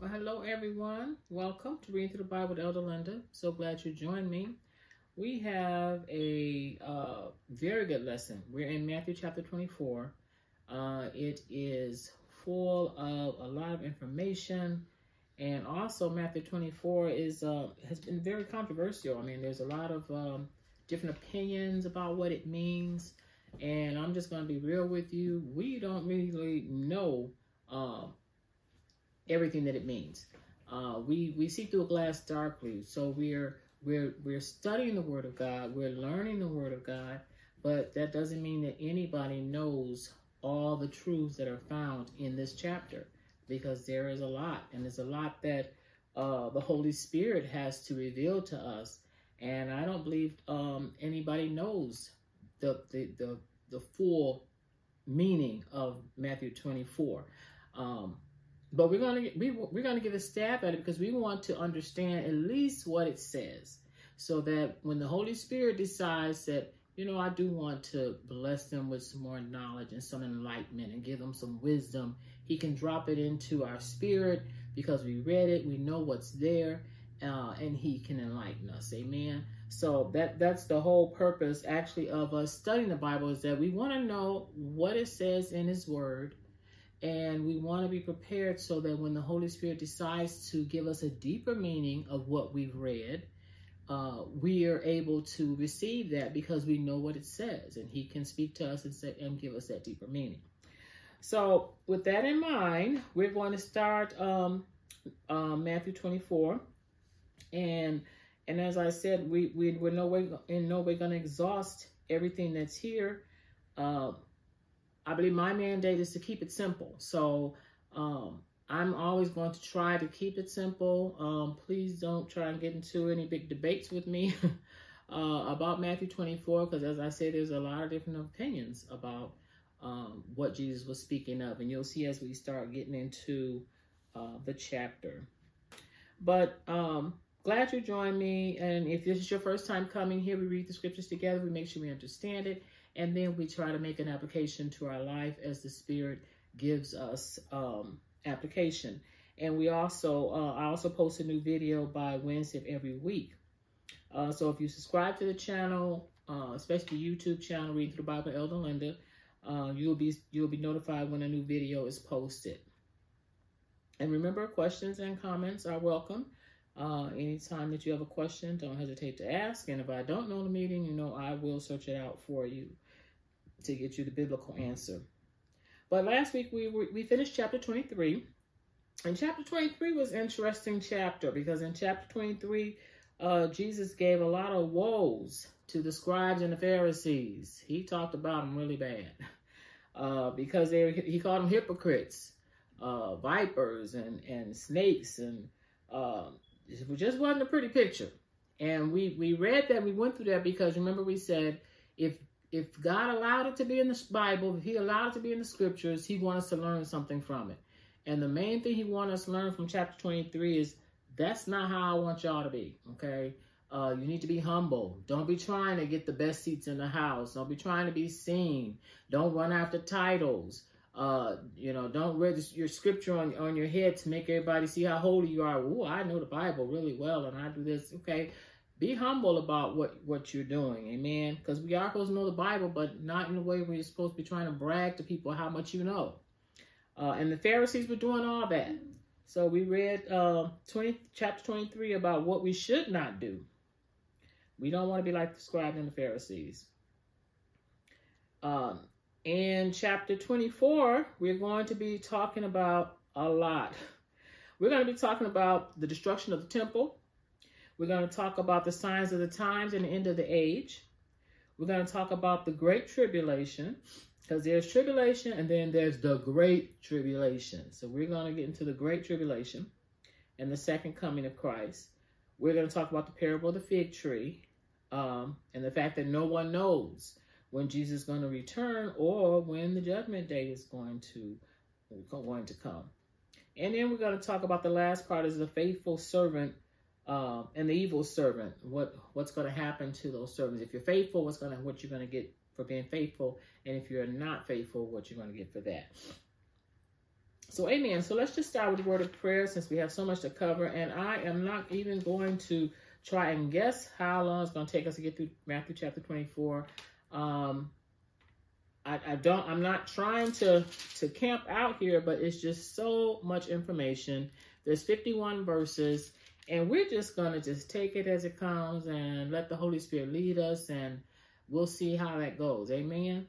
Well, hello everyone. Welcome to Reading Through the Bible with Elder Linda. So glad you joined me. We have a uh, very good lesson. We're in Matthew chapter 24. Uh, it is full of a lot of information, and also Matthew 24 is uh, has been very controversial. I mean, there's a lot of um, different opinions about what it means, and I'm just going to be real with you. We don't really know. Um, everything that it means. Uh, we we see through a glass darkly, so we're we're we're studying the Word of God, we're learning the Word of God, but that doesn't mean that anybody knows all the truths that are found in this chapter, because there is a lot, and there's a lot that uh, the Holy Spirit has to reveal to us, and I don't believe um, anybody knows the the the, the full meaning of Matthew 24. Um, but we're gonna we we're gonna give a stab at it because we want to understand at least what it says, so that when the Holy Spirit decides that you know I do want to bless them with some more knowledge and some enlightenment and give them some wisdom, He can drop it into our spirit because we read it, we know what's there, uh, and He can enlighten us. Amen. So that that's the whole purpose actually of us studying the Bible is that we want to know what it says in His Word and we want to be prepared so that when the Holy Spirit decides to give us a deeper meaning of what we've read, uh, we are able to receive that because we know what it says, and He can speak to us and, say, and give us that deeper meaning. So, with that in mind, we're going to start um, uh, Matthew 24, and and as I said, we we we're no way in no way going to exhaust everything that's here. Uh, I believe my mandate is to keep it simple. So um, I'm always going to try to keep it simple. Um, please don't try and get into any big debates with me uh, about Matthew 24, because as I said, there's a lot of different opinions about um, what Jesus was speaking of. And you'll see as we start getting into uh, the chapter. But um, glad you joined me. And if this is your first time coming here, we read the scriptures together. We make sure we understand it and then we try to make an application to our life as the Spirit gives us um, application. And we also, uh, I also post a new video by Wednesday every week. Uh, so if you subscribe to the channel, uh, especially the YouTube channel, Reading Through the Bible, Elder Linda, uh, you'll be you'll be notified when a new video is posted. And remember, questions and comments are welcome. Uh, anytime that you have a question, don't hesitate to ask. And if I don't know the meaning, you know, I will search it out for you to get you the biblical answer. But last week we we finished chapter 23. And chapter 23 was interesting chapter because in chapter 23, uh, Jesus gave a lot of woes to the scribes and the Pharisees. He talked about them really bad uh, because they he called them hypocrites, uh, vipers and, and snakes and uh, it just wasn't a pretty picture. And we, we read that, we went through that because remember we said, if if God allowed it to be in the Bible, if he allowed it to be in the scriptures, he wants us to learn something from it. And the main thing he wants us to learn from chapter 23 is that's not how I want y'all to be, okay? Uh, you need to be humble. Don't be trying to get the best seats in the house. Don't be trying to be seen. Don't run after titles. Uh, you know, don't read your scripture on, on your head to make everybody see how holy you are. Ooh, I know the Bible really well and I do this. Okay. Be humble about what, what you're doing. Amen. Because we are supposed to know the Bible, but not in a way where you're supposed to be trying to brag to people how much you know. Uh, and the Pharisees were doing all that. So we read uh, 20, chapter 23 about what we should not do. We don't want to be like the scribes and the Pharisees. Um, in chapter 24, we're going to be talking about a lot. We're going to be talking about the destruction of the temple. We're going to talk about the signs of the times and the end of the age. We're going to talk about the great tribulation because there's tribulation and then there's the great tribulation. So we're going to get into the great tribulation and the second coming of Christ. We're going to talk about the parable of the fig tree um, and the fact that no one knows when Jesus is going to return or when the judgment day is going to going to come. And then we're going to talk about the last part is the faithful servant uh, and the evil servant. What what's going to happen to those servants? If you're faithful, what's going to what you're going to get for being faithful, and if you're not faithful, what you're going to get for that. So, amen. So, let's just start with the word of prayer since we have so much to cover. And I am not even going to try and guess how long it's going to take us to get through Matthew chapter 24. Um, I, I don't, I'm not trying to, to camp out here, but it's just so much information. There's 51 verses, and we're just going to just take it as it comes and let the Holy Spirit lead us, and we'll see how that goes. Amen.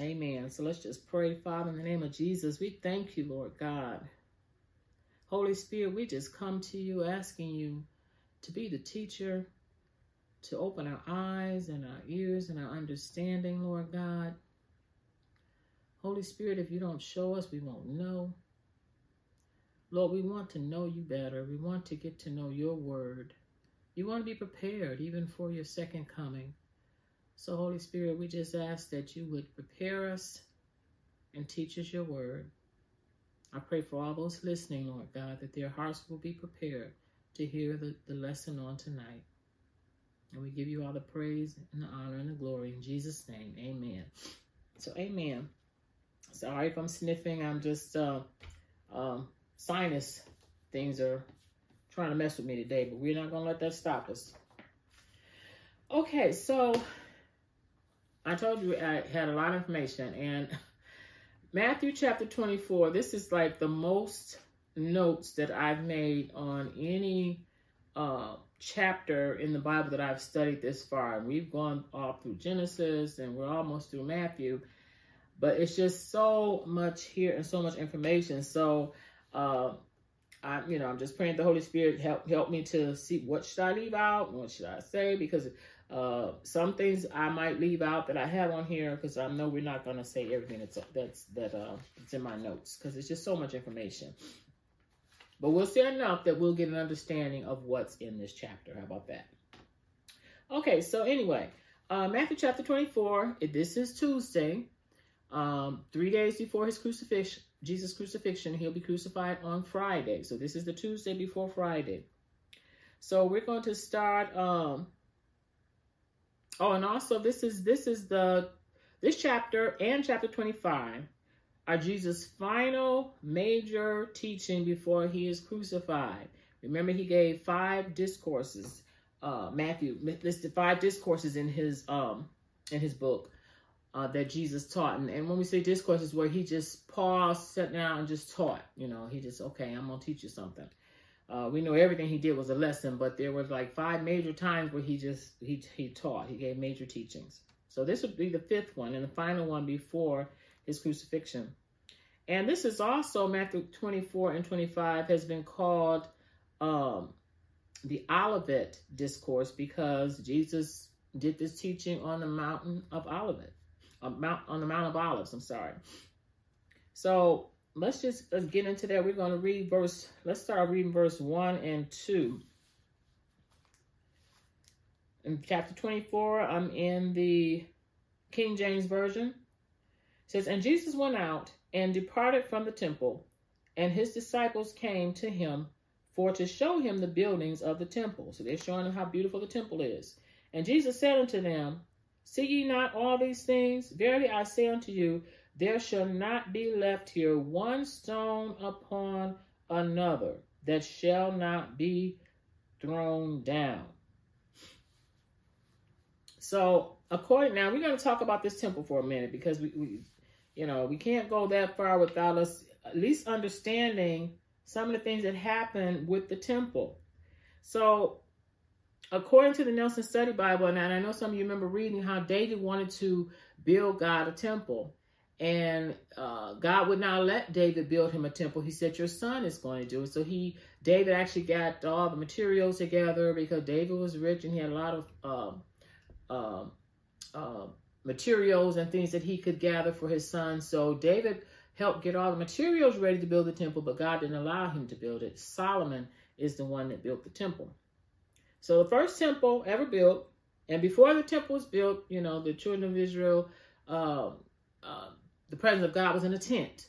Amen. So let's just pray, Father, in the name of Jesus. We thank you, Lord God. Holy Spirit, we just come to you asking you to be the teacher, to open our eyes and our ears and our understanding, Lord God. Holy Spirit, if you don't show us, we won't know. Lord, we want to know you better. We want to get to know your word. You want to be prepared even for your second coming. So, Holy Spirit, we just ask that you would prepare us and teach us your word. I pray for all those listening, Lord God, that their hearts will be prepared to hear the, the lesson on tonight. And we give you all the praise and the honor and the glory in Jesus' name. Amen. So, amen. Sorry if I'm sniffing. I'm just, uh, um, sinus things are trying to mess with me today, but we're not going to let that stop us. Okay, so I told you I had a lot of information and Matthew chapter 24, this is like the most notes that I've made on any uh, chapter in the Bible that I've studied this far. And We've gone all through Genesis and we're almost through Matthew, but it's just so much here and so much information. So, uh, I, you know, I'm just praying the Holy Spirit help help me to see what should I leave out, what should I say, because uh, some things I might leave out that I have on here because I know we're not going to say everything that's that's that uh, it's in my notes because it's just so much information. But we'll say enough that we'll get an understanding of what's in this chapter. How about that? Okay, so anyway, uh, Matthew chapter 24. This is Tuesday, um, three days before his crucifixion. Jesus' crucifixion. He'll be crucified on Friday. So this is the Tuesday before Friday. So we're going to start. Um, Oh, and also this is this is the this chapter and chapter 25 are Jesus' final major teaching before he is crucified. Remember, he gave five discourses. Uh, Matthew listed five discourses in his um in his book uh, that Jesus taught. And, and when we say discourses, where he just paused, sat down, and just taught. You know, he just okay, I'm gonna teach you something. Uh, we know everything he did was a lesson, but there was like five major times where he just he he taught. He gave major teachings. So this would be the fifth one and the final one before his crucifixion. And this is also Matthew 24 and 25 has been called um, the Olivet discourse because Jesus did this teaching on the mountain of Olivet, on, Mount, on the Mount of Olives. I'm sorry. So let's just let's get into that. We're going to read verse, let's start reading verse 1 and 2. In chapter 24, I'm in the King James Version. Says, And Jesus went out and departed from the temple, and his disciples came to him for to show him the buildings of the temple. So they're showing him how beautiful the temple is. And Jesus said unto them, See ye not all these things? Verily I say unto you, there shall not be left here one stone upon another that shall not be thrown down. So, according now, we're going to talk about this temple for a minute because we, we, you know, we can't go that far without us at least understanding some of the things that happened with the temple. So, according to the Nelson Study Bible, and I know some of you remember reading how David wanted to build God a temple. And uh, God would not let David build him a temple. He said, your son is going to do it. So he, David actually got all the materials together because David was rich and he had a lot of uh, uh, materials and things that he could gather for his son. So David helped get all the materials ready to build the temple, but God didn't allow him to build it. Solomon is the one that built the temple. So the first temple ever built, and before the temple was built, you know, the children of Israel, uh, the presence of God was in a tent.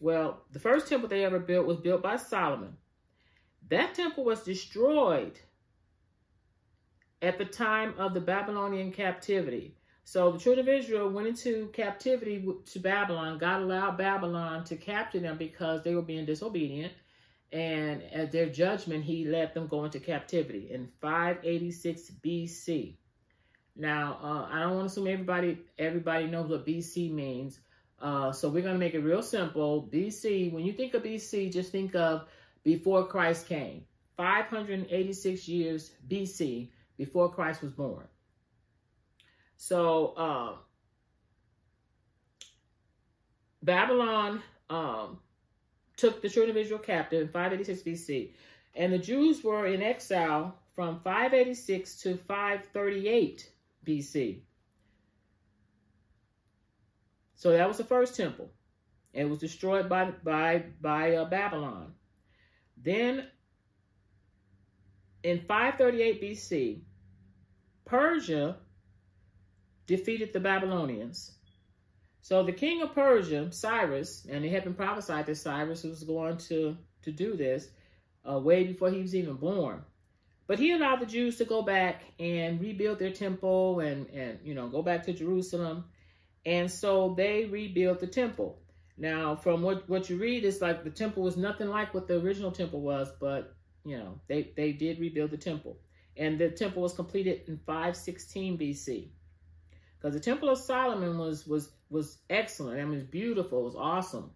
Well, the first temple they ever built was built by Solomon. That temple was destroyed at the time of the Babylonian captivity. So the children of Israel went into captivity to Babylon. God allowed Babylon to capture them because they were being disobedient. And at their judgment, he let them go into captivity in 586 BC. Now, uh, I don't want to assume everybody everybody knows what BC means. Uh, so we're going to make it real simple. BC, when you think of BC, just think of before Christ came. 586 years BC before Christ was born. So uh, Babylon um, took the children of Israel captive in 586 BC. And the Jews were in exile from 586 to 538 BC. So that was the first temple. It was destroyed by by by uh, Babylon. Then in 538 BC, Persia defeated the Babylonians. So the king of Persia, Cyrus, and it had been prophesied that Cyrus was going to, to do this uh, way before he was even born. But he allowed the Jews to go back and rebuild their temple and, and you know, go back to Jerusalem. And so they rebuilt the temple. Now, from what, what you read, it's like the temple was nothing like what the original temple was, but, you know, they, they did rebuild the temple. And the temple was completed in 516 BC. Because the Temple of Solomon was was was excellent. I mean, it was beautiful. It was awesome.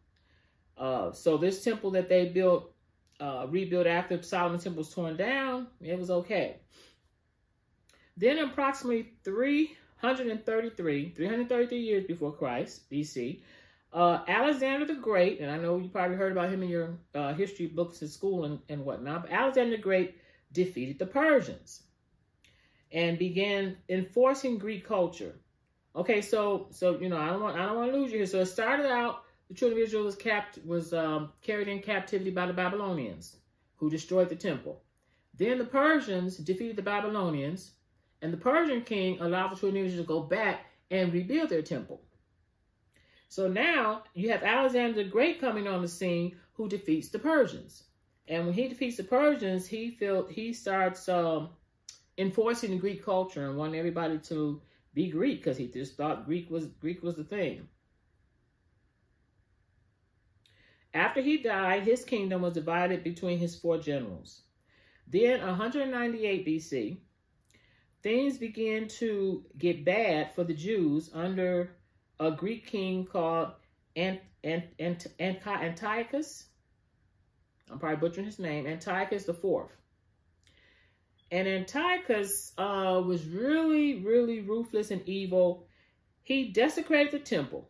Uh, so this temple that they built, uh, rebuilt after Solomon's temple was torn down, it was okay. Then approximately 333, 333 years before Christ, BC, uh, Alexander the Great, and I know you probably heard about him in your uh, history books in school and, and whatnot, but Alexander the Great defeated the Persians and began enforcing Greek culture. Okay, so so you know I don't want I don't want to lose you here. So it started out the children of Israel was capt was um, carried in captivity by the Babylonians, who destroyed the temple. Then the Persians defeated the Babylonians, and the Persian king allowed the children of Israel to go back and rebuild their temple. So now you have Alexander the Great coming on the scene, who defeats the Persians. And when he defeats the Persians, he felt he starts um, enforcing the Greek culture and wanting everybody to be Greek because he just thought Greek was Greek was the thing. After he died, his kingdom was divided between his four generals. Then 198 BC, things began to get bad for the Jews under a Greek king called Ant, Ant, Ant, Antiochus. I'm probably butchering his name, Antiochus the Fourth. And Antiochus uh, was really, really ruthless and evil. He desecrated the temple.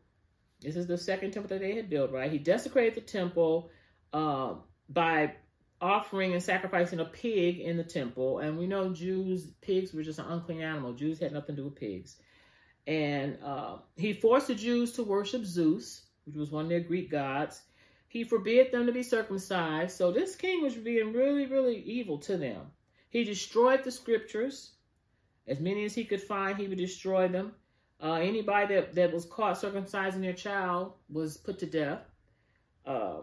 This is the second temple that they had built, right? He desecrated the temple uh, by offering and sacrificing a pig in the temple. And we know Jews, pigs were just an unclean animal. Jews had nothing to do with pigs. And uh, he forced the Jews to worship Zeus, which was one of their Greek gods. He forbid them to be circumcised. So this king was being really, really evil to them. He destroyed the scriptures. As many as he could find, he would destroy them. Uh, anybody that, that was caught circumcising their child was put to death. Uh,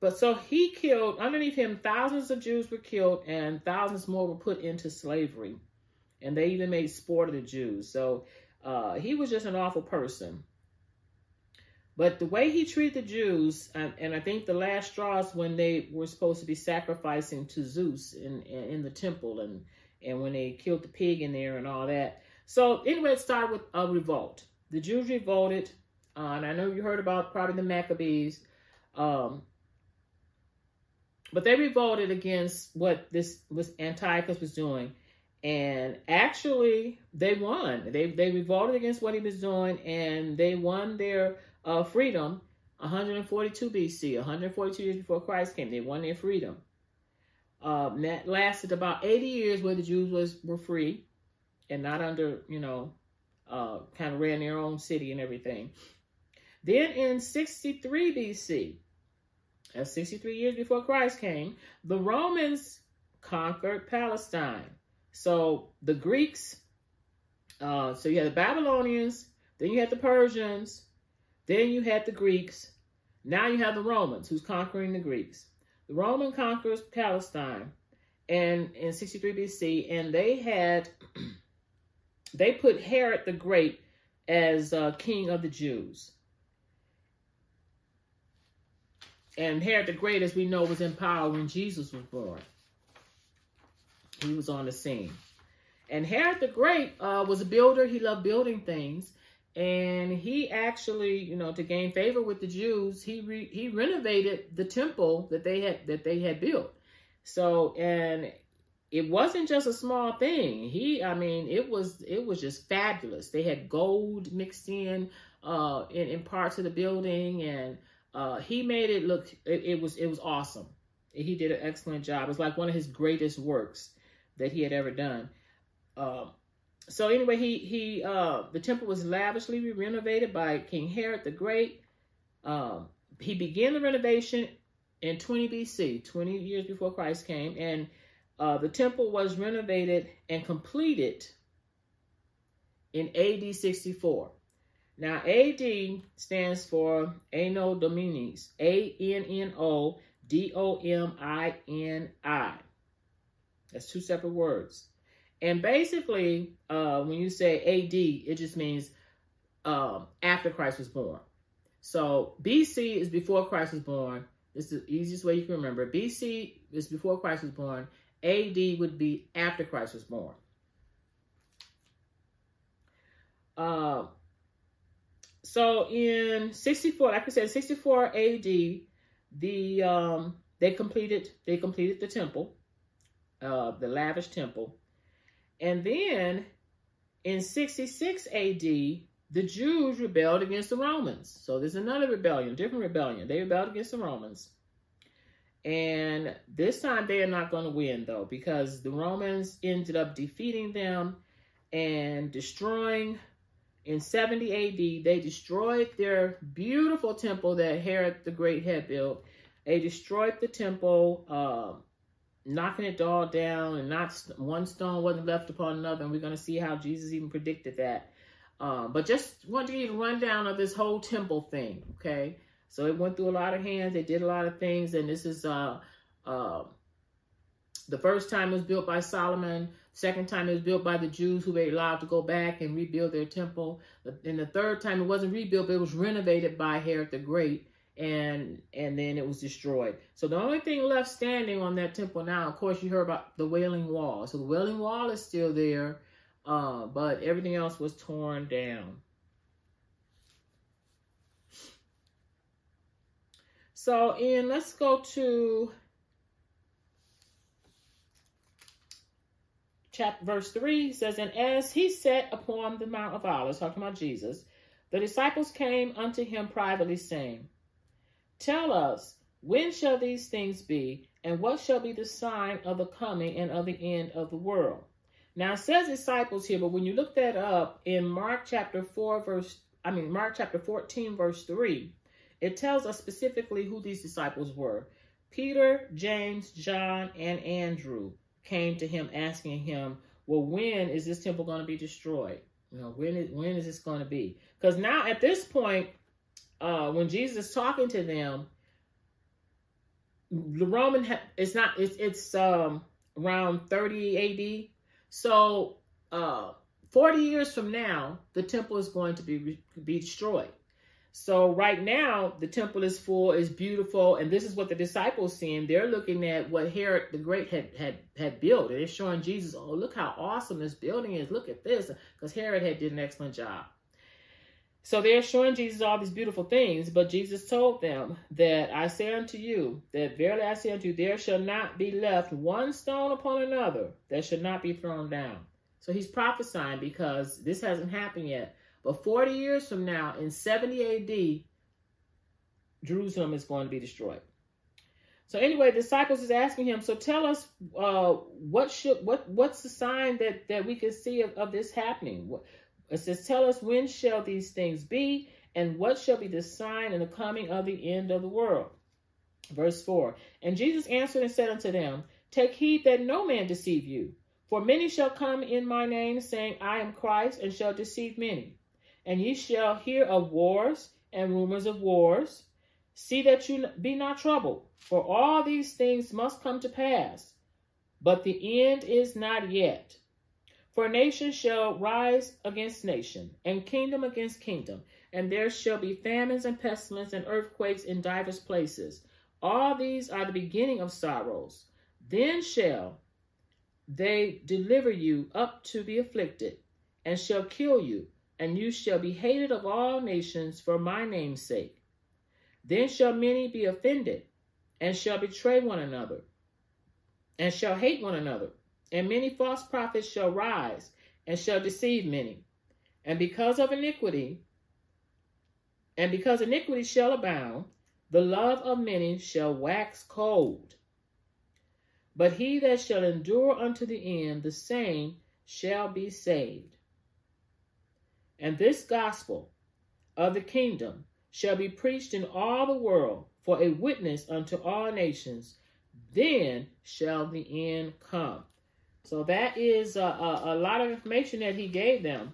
but so he killed, underneath him, thousands of Jews were killed and thousands more were put into slavery. And they even made sport of the Jews. So uh, he was just an awful person. But the way he treated the Jews, and, and, I think the last straws when they were supposed to be sacrificing to Zeus in, in the temple and, and when they killed the pig in there and all that. So anyway, it started with a revolt. The Jews revolted, uh, and I know you heard about probably the Maccabees, um, but they revolted against what this was Antiochus was doing. And actually, they won. They they revolted against what he was doing, and they won their uh, freedom 142 BC, 142 years before Christ came. They won their freedom. Um, that lasted about 80 years where the Jews was were free and not under, you know, uh, kind of ran their own city and everything. Then in 63 BC, that's 63 years before Christ came, the Romans conquered Palestine. So the Greeks, uh, so you had the Babylonians, then you had the Persians, then you had the Greeks. Now you have the Romans who's conquering the Greeks. The Roman conquers Palestine and in 63 BC, and they had they put Herod the Great as uh, king of the Jews. And Herod the Great, as we know, was in power when Jesus was born. He was on the scene. And Herod the Great uh, was a builder. He loved building things. And he actually, you know, to gain favor with the Jews, he re- he renovated the temple that they had that they had built. So, and it wasn't just a small thing. He, I mean, it was it was just fabulous. They had gold mixed in uh, in, in parts of the building, and uh, he made it look. It, it, was it was awesome. He did an excellent job. It was like one of his greatest works that he had ever done. Uh, so anyway, he he uh, the temple was lavishly renovated by King Herod the Great. Um, he began the renovation in 20 BC, 20 years before Christ came, and uh, the temple was renovated and completed in AD 64. Now, AD stands for Anno Dominis, A N N O D O M I N I. That's two separate words. And basically, uh, when you say AD, it just means um, after Christ was born. So BC is before Christ was born. This is the easiest way you can remember. BC is before Christ was born. AD would be after Christ was born. Uh, so in 64, like I said, 64 AD, the um, they completed they completed the temple, uh, the lavish temple, and then in 66 AD, the Jews rebelled against the Romans. So there's another rebellion, different rebellion. They rebelled against the Romans. And this time they are not going to win, though, because the Romans ended up defeating them and destroying. In 70 AD, they destroyed their beautiful temple that Herod the Great had built. They destroyed the temple, uh, knocking it all down, and not one stone wasn't left upon another. And we're going to see how Jesus even predicted that. Uh, but just want to give you a rundown of this whole temple thing, okay? So it went through a lot of hands. They did a lot of things, and this is uh, uh, the first time it was built by Solomon. Second time it was built by the Jews who were allowed to go back and rebuild their temple. And the third time it wasn't rebuilt, but it was renovated by Herod the Great, and and then it was destroyed. So the only thing left standing on that temple now, of course, you heard about the Wailing Wall. So the Wailing Wall is still there, uh, but everything else was torn down. So in, let's go to chapter verse 3 says, And as he sat upon the Mount of Olives, talking about Jesus, the disciples came unto him privately, saying, Tell us, when shall these things be, and what shall be the sign of the coming and of the end of the world? Now it says disciples here, but when you look that up in Mark chapter 4, verse I mean Mark chapter 14, verse 3, it tells us specifically who these disciples were. Peter, James, John, and Andrew came to him asking him, well, when is this temple going to be destroyed? You know, when is, when is this going to be? Because now at this point, uh, when Jesus is talking to them, the Roman, ha- it's not, it's, it's um, around 30 AD. So uh, 40 years from now, the temple is going to be, be destroyed. So right now, the temple is full, is beautiful, and this is what the disciples seeing. They're looking at what Herod the Great had had had built, it's showing Jesus, oh, look how awesome this building is. Look at this, because Herod had did an excellent job. So they're showing Jesus all these beautiful things, but Jesus told them that I say unto you, that verily I say unto you, there shall not be left one stone upon another that should not be thrown down. So he's prophesying because this hasn't happened yet. But 40 years from now, in 70 AD, Jerusalem is going to be destroyed. So anyway, the disciples is asking him, so tell us uh, what should what what's the sign that that we can see of, of this happening? It says, tell us when shall these things be, and what shall be the sign in the coming of the end of the world. Verse 4 And Jesus answered and said unto them, Take heed that no man deceive you. For many shall come in my name, saying, I am Christ, and shall deceive many. And ye shall hear of wars and rumors of wars. See that you be not troubled, for all these things must come to pass, but the end is not yet. For nation shall rise against nation, and kingdom against kingdom, and there shall be famines and pestilence and earthquakes in divers places. All these are the beginning of sorrows. Then shall they deliver you up to be afflicted, and shall kill you, and you shall be hated of all nations for my name's sake. Then shall many be offended, and shall betray one another, and shall hate one another. And many false prophets shall rise and shall deceive many. And because of iniquity, and because iniquity shall abound, the love of many shall wax cold. But he that shall endure unto the end, the same shall be saved. And this gospel of the kingdom shall be preached in all the world for a witness unto all nations. Then shall the end come. So that is a, a, a lot of information that he gave them.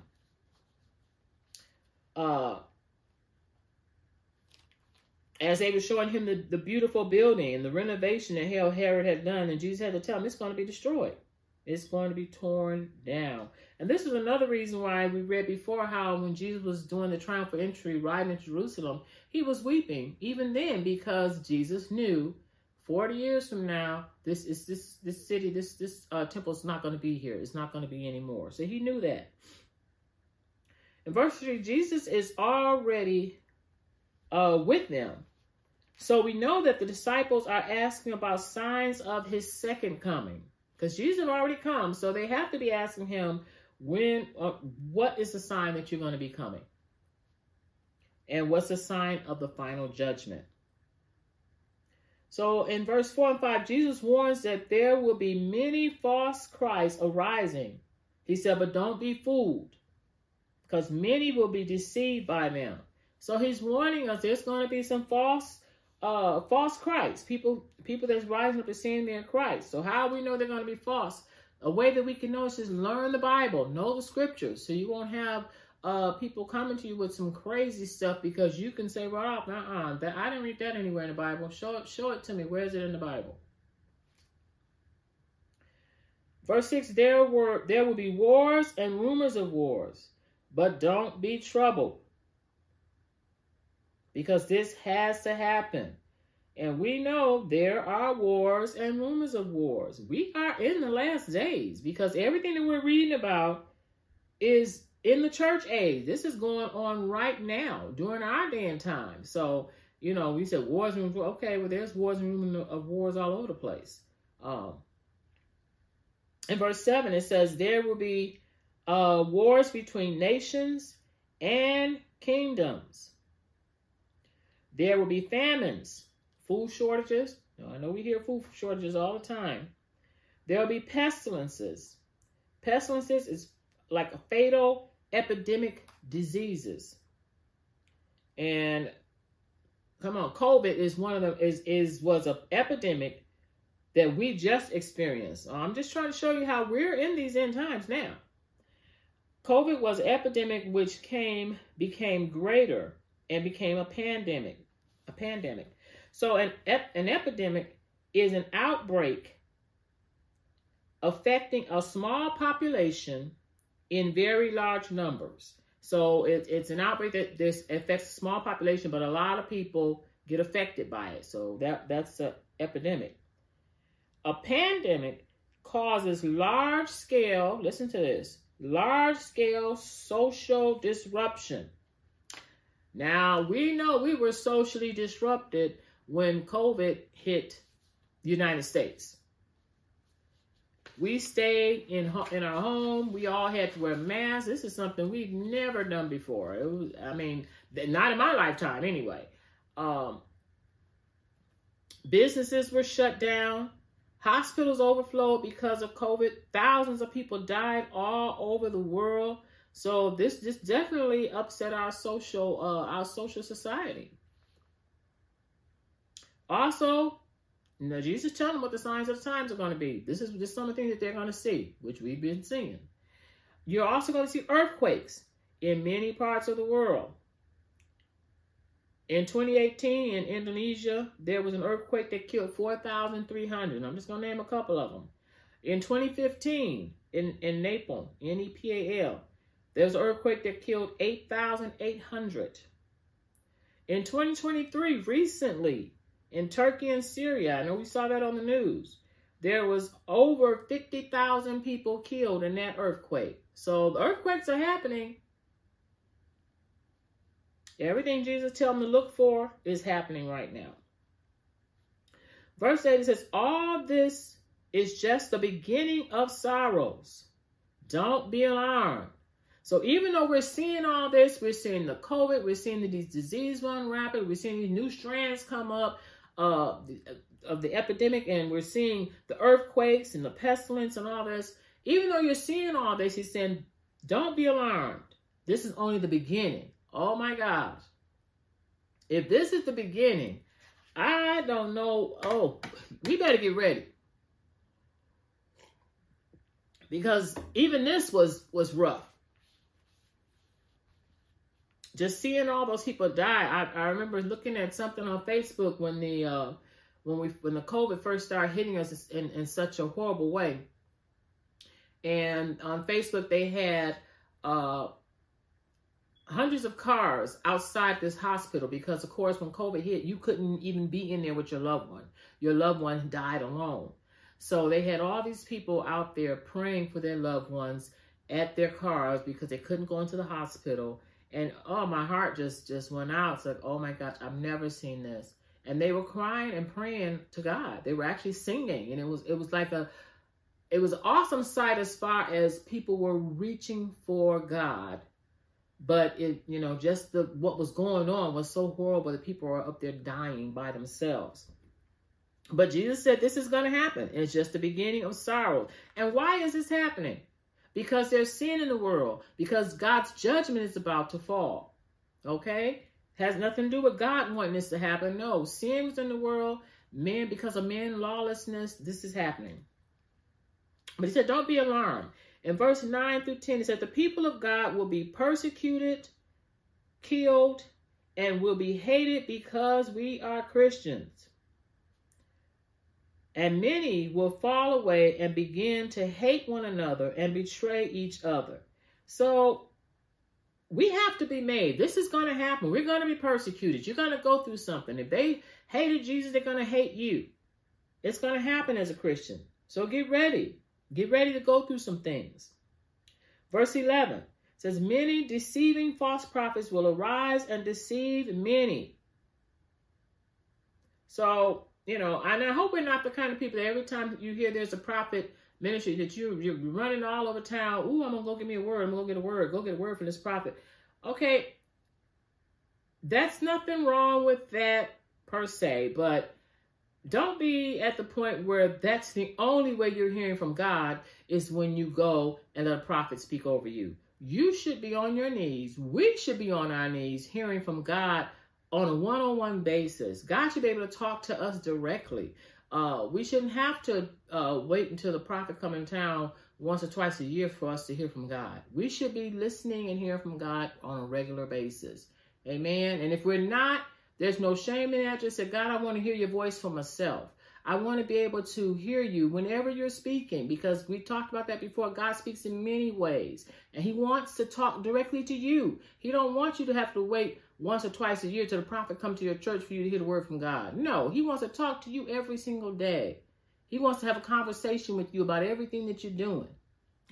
Uh, as they were showing him the, the beautiful building and the renovation that hell Herod had done, and Jesus had to tell him it's going to be destroyed. It's going to be torn down. And this is another reason why we read before how when Jesus was doing the triumphal entry riding into Jerusalem, he was weeping even then because Jesus knew 40 years from now, this is this this city, this this uh, temple is not going to be here. It's not going to be anymore. So he knew that. In verse 3, Jesus is already uh, with them. So we know that the disciples are asking about signs of his second coming. Because Jesus already come. So they have to be asking him, when, uh, what is the sign that you're going to be coming? And what's the sign of the final judgment? So in verse 4 and 5, Jesus warns that there will be many false Christs arising. He said, but don't be fooled, because many will be deceived by them. So he's warning us there's going to be some false uh false Christ, people people that's rising up and saying they're Christ. So how we know they're going to be false? A way that we can know is just learn the Bible, know the scriptures, so you won't have uh, people coming to you with some crazy stuff because you can say right off, uh-uh, that I didn't read that anywhere in the Bible. Show it, show it to me. Where is it in the Bible? Verse 6, there were there will be wars and rumors of wars, but don't be troubled. Because this has to happen. And we know there are wars and rumors of wars. We are in the last days because everything that we're reading about is in the church age. This is going on right now during our day and time. So, you know, we said wars okay, well, there's wars and rumors of wars all over the place. Um, in verse 7, it says, There will be uh, wars between nations and kingdoms. There will be famines, food shortages. I know we hear food shortages all the time. There will be pestilences. Pestilences is like a fatal epidemic diseases. And come on, COVID is one of them is is was an epidemic that we just experienced. I'm just trying to show you how we're in these end times now. COVID was epidemic which came became greater and became a pandemic. A pandemic. So an an epidemic is an outbreak affecting a small population in very large numbers. So it, it's an outbreak that this affects a small population, but a lot of people get affected by it. So that that's an epidemic. A pandemic causes large scale, listen to this, large scale social disruption. Now, we know we were socially disrupted when COVID hit the United States. We stayed in in our home. We all had to wear masks. This is something we've never done before. It was, I mean, not in my lifetime anyway. Um, businesses were shut down. Hospitals overflowed because of COVID. Thousands of people died all over the world. So this this definitely upset our social uh, our social society. Also, now, Jesus telling them what the signs of the times are going to be. This is just some of the things that they're going to see, which we've been seeing. You're also going to see earthquakes in many parts of the world. In 2018 in Indonesia, there was an earthquake that killed 4,300. I'm just going to name a couple of them. In 2015, in, in Nepal, N-E-P-A-L, there was an earthquake that killed 8,800. In 2023, recently, in Turkey and Syria, I know we saw that on the news, there was over 50,000 people killed in that earthquake. So the earthquakes are happening. Everything Jesus tells them to look for is happening right now. Verse 8 says, All this is just the beginning of sorrows. Don't be alarmed. So even though we're seeing all this, we're seeing the COVID, we're seeing these disease run rapid, we're seeing these new strands come up uh, of the epidemic, and we're seeing the earthquakes and the pestilence and all this. Even though you're seeing all this, he's saying, don't be alarmed. This is only the beginning. Oh my gosh. If this is the beginning, I don't know. Oh, we better get ready. Because even this was was rough. Just seeing all those people die. I, I remember looking at something on Facebook when the uh, when we when the COVID first started hitting us in, in such a horrible way. And on Facebook they had uh, hundreds of cars outside this hospital because, of course, when COVID hit, you couldn't even be in there with your loved one. Your loved one died alone. So they had all these people out there praying for their loved ones at their cars because they couldn't go into the hospital. And oh, my heart just just went out. It's like, oh my gosh, I've never seen this. And they were crying and praying to God. They were actually singing, and it was it was like a it was an awesome sight as far as people were reaching for God but it you know just the what was going on was so horrible that people are up there dying by themselves but jesus said this is going to happen it's just the beginning of sorrow and why is this happening because there's sin in the world because god's judgment is about to fall okay? Has nothing to do with god wanting this to happen. No sin was in the world. Man because of man lawlessness this is happening. But he said don't be alarmed. In verse 9 through 10, he said, The people of God will be persecuted, killed, and will be hated because we are Christians. And many will fall away and begin to hate one another and betray each other. So we have to be made. This is going to happen. We're going to be persecuted. You're going to go through something. If they hated Jesus, they're going to hate you. It's going to happen as a Christian. So get ready. Get ready to go through some things. Verse 11 says, Many deceiving false prophets will arise and deceive many. So, you know, and I hope we're not the kind of people that every time you hear there's a prophet ministry that you, you're running all over town. Ooh, I'm going to go get me a word. I'm going to get a word. Go get a word from this prophet. Okay, that's nothing wrong with that per se, but don't be at the point where that's the only way you're hearing from God is when you go and let a prophet speak over you. You should be on your knees. We should be on our knees hearing from God on a one on one basis. God should be able to talk to us directly. Uh, we shouldn't have to uh, wait until the prophet come in town once or twice a year for us to hear from God. We should be listening and hearing from God on a regular basis. Amen. And if we're not, there's no shame in that. Just say, God, I want to hear your voice for myself. I want to be able to hear you whenever you're speaking because we talked about that before. God speaks in many ways and he wants to talk directly to you. He don't want you to have to wait once or twice a year till the prophet come to your church for you to hear the word from God. No, he wants to talk to you every single day. He wants to have a conversation with you about everything that you're doing.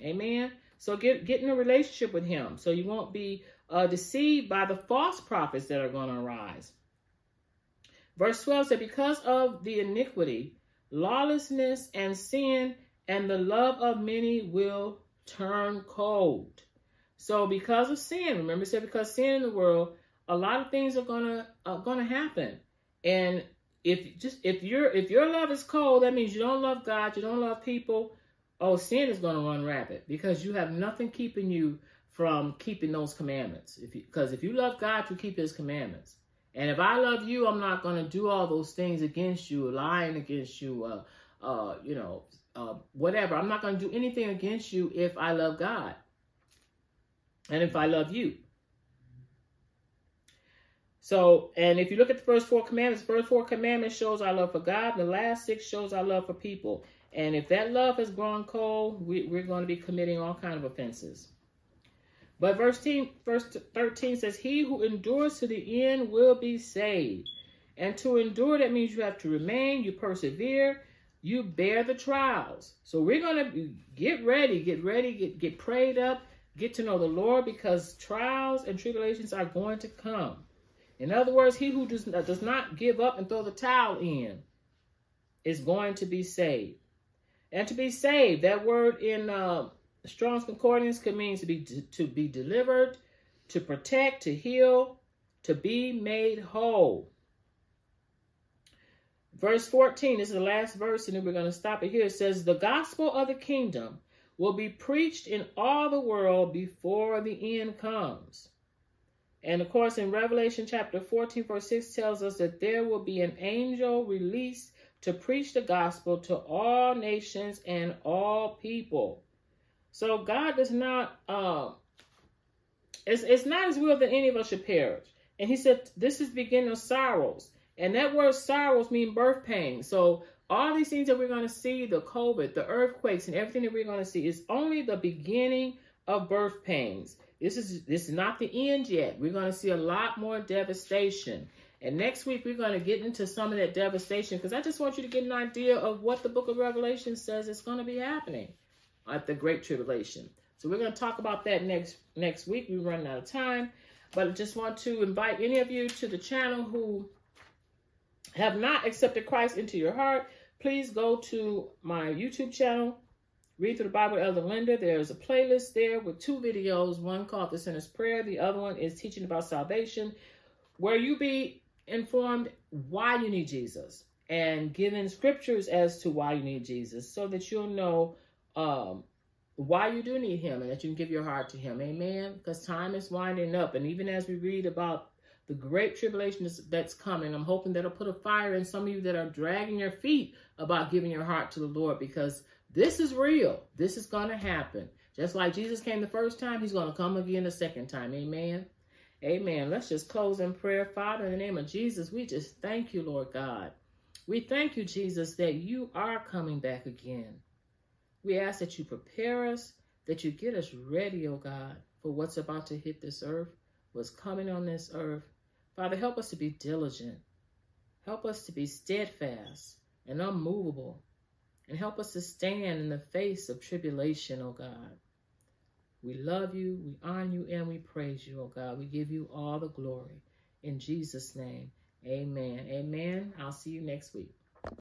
Amen. So get get in a relationship with him so you won't be uh, deceived by the false prophets that are going to arise. Verse 12 said, Because of the iniquity, lawlessness, and sin, and the love of many will turn cold. So because of sin, remember, said because sin in the world, a lot of things are gonna are gonna happen. And if just if your if your love is cold, that means you don't love God, you don't love people. Oh, sin is gonna run rapid because you have nothing keeping you from keeping those commandments. If because if you love God, you keep His commandments. And if I love you, I'm not going to do all those things against you, lying against you, uh, uh, you know, uh, whatever. I'm not going to do anything against you if I love God and if I love you. So, and if you look at the first four commandments, the first four commandments shows our love for God. The last six shows our love for people. And if that love has grown cold, we, we're going to be committing all kind of offenses. But verse 10, verse 13 says, He who endures to the end will be saved. And to endure, that means you have to remain, you persevere, you bear the trials. So we're going to get ready, get ready, get, get prayed up, get to know the Lord because trials and tribulations are going to come. In other words, he who does, does not give up and throw the towel in is going to be saved. And to be saved, that word in uh, Strong's Concordance could mean to be to be delivered, to protect, to heal, to be made whole. Verse 14 this is the last verse, and then we're going to stop it here. It says, The gospel of the kingdom will be preached in all the world before the end comes. And of course, in Revelation chapter 14, verse 6 tells us that there will be an angel released to preach the gospel to all nations and all people. So God does not, uh, it's, it's not his will that any of us should perish. And he said, this is beginning of sorrows. And that word sorrows mean birth pain. So all these things that we're going to see, the COVID, the earthquakes, and everything that we're going to see is only the beginning of birth pains. This is this is not the end yet. We're going to see a lot more devastation. And next week we're going to get into some of that devastation because I just want you to get an idea of what the book of Revelation says is going to be happening at the great tribulation. So we're going to talk about that next next week. We're running out of time, but I just want to invite any of you to the channel who have not accepted Christ into your heart. Please go to my YouTube channel, Read through the Bible Elder Linda. There's a playlist there with two videos, one called The Sinner's Prayer, the other one is Teaching About Salvation, where you be informed why you need Jesus and given scriptures as to why you need Jesus so that you'll know um, why you do need him and that you can give your heart to him. Amen. Because time is winding up. And even as we read about the great tribulation that's coming, I'm hoping that'll put a fire in some of you that are dragging your feet about giving your heart to the Lord because this is real. This is going to happen. Just like Jesus came the first time, he's going to come again the second time. Amen. Amen. Let's just close in prayer. Father, in the name of Jesus, we just thank you, Lord God. We thank you, Jesus, that you are coming back again. We ask that you prepare us, that you get us ready, oh God, for what's about to hit this earth, what's coming on this earth. Father, help us to be diligent. Help us to be steadfast and unmovable and help us to stand in the face of tribulation, oh God. We love you, we honor you, and we praise you, oh God. We give you all the glory. In Jesus' name, amen. Amen. I'll see you next week.